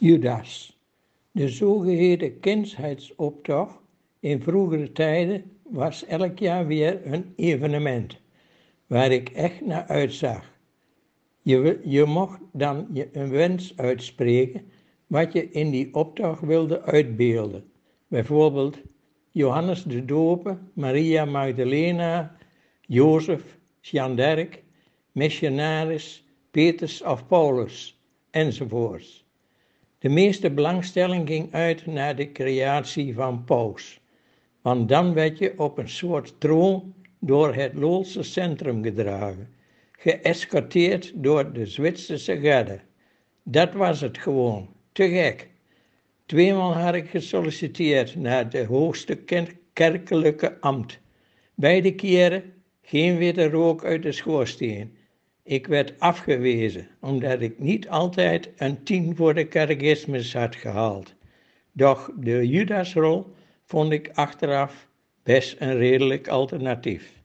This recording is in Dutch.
Judas. De zogeheten kinsheidsoptocht in vroegere tijden was elk jaar weer een evenement waar ik echt naar uitzag. Je, je mocht dan je een wens uitspreken wat je in die optocht wilde uitbeelden. Bijvoorbeeld Johannes de Doper, Maria Magdalena, Jozef, Jean d'Arc, missionaris, Petrus of Paulus, enzovoorts. De meeste belangstelling ging uit naar de creatie van Paus, want dan werd je op een soort troon door het Loolse centrum gedragen, geëscorteerd door de Zwitserse garde. Dat was het gewoon, te gek. Tweemaal had ik gesolliciteerd naar de hoogste kerkelijke ambt. Beide keren geen witte rook uit de schoorsteen. Ik werd afgewezen omdat ik niet altijd een tien voor de catechismus had gehaald. Doch de Judasrol vond ik achteraf best een redelijk alternatief.